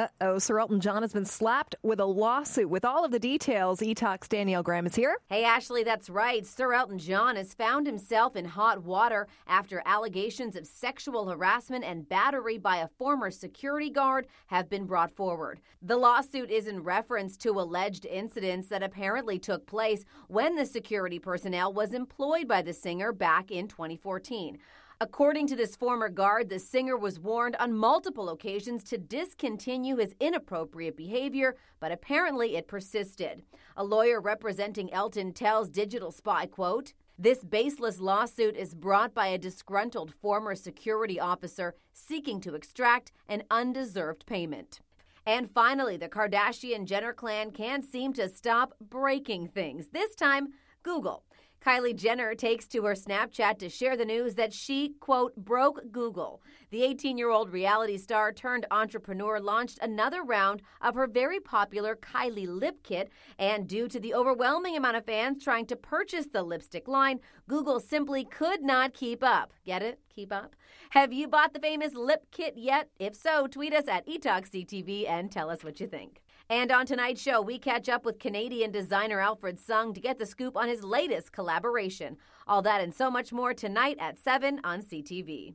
Uh oh, Sir Elton John has been slapped with a lawsuit. With all of the details, E Talk's Danielle Graham is here. Hey, Ashley, that's right. Sir Elton John has found himself in hot water after allegations of sexual harassment and battery by a former security guard have been brought forward. The lawsuit is in reference to alleged incidents that apparently took place when the security personnel was employed by the singer back in 2014. According to this former guard, the singer was warned on multiple occasions to discontinue his inappropriate behavior, but apparently it persisted. A lawyer representing Elton tells Digital Spy, quote, this baseless lawsuit is brought by a disgruntled former security officer seeking to extract an undeserved payment. And finally, the Kardashian Jenner clan can't seem to stop breaking things. This time, Google. Kylie Jenner takes to her Snapchat to share the news that she, quote, broke Google. The 18 year old reality star turned entrepreneur launched another round of her very popular Kylie Lip Kit, and due to the overwhelming amount of fans trying to purchase the lipstick line, Google simply could not keep up. Get it? Keep up? Have you bought the famous Lip Kit yet? If so, tweet us at eTalkCTV and tell us what you think. And on tonight's show, we catch up with Canadian designer Alfred Sung to get the scoop on his latest collaboration. All that and so much more tonight at 7 on CTV.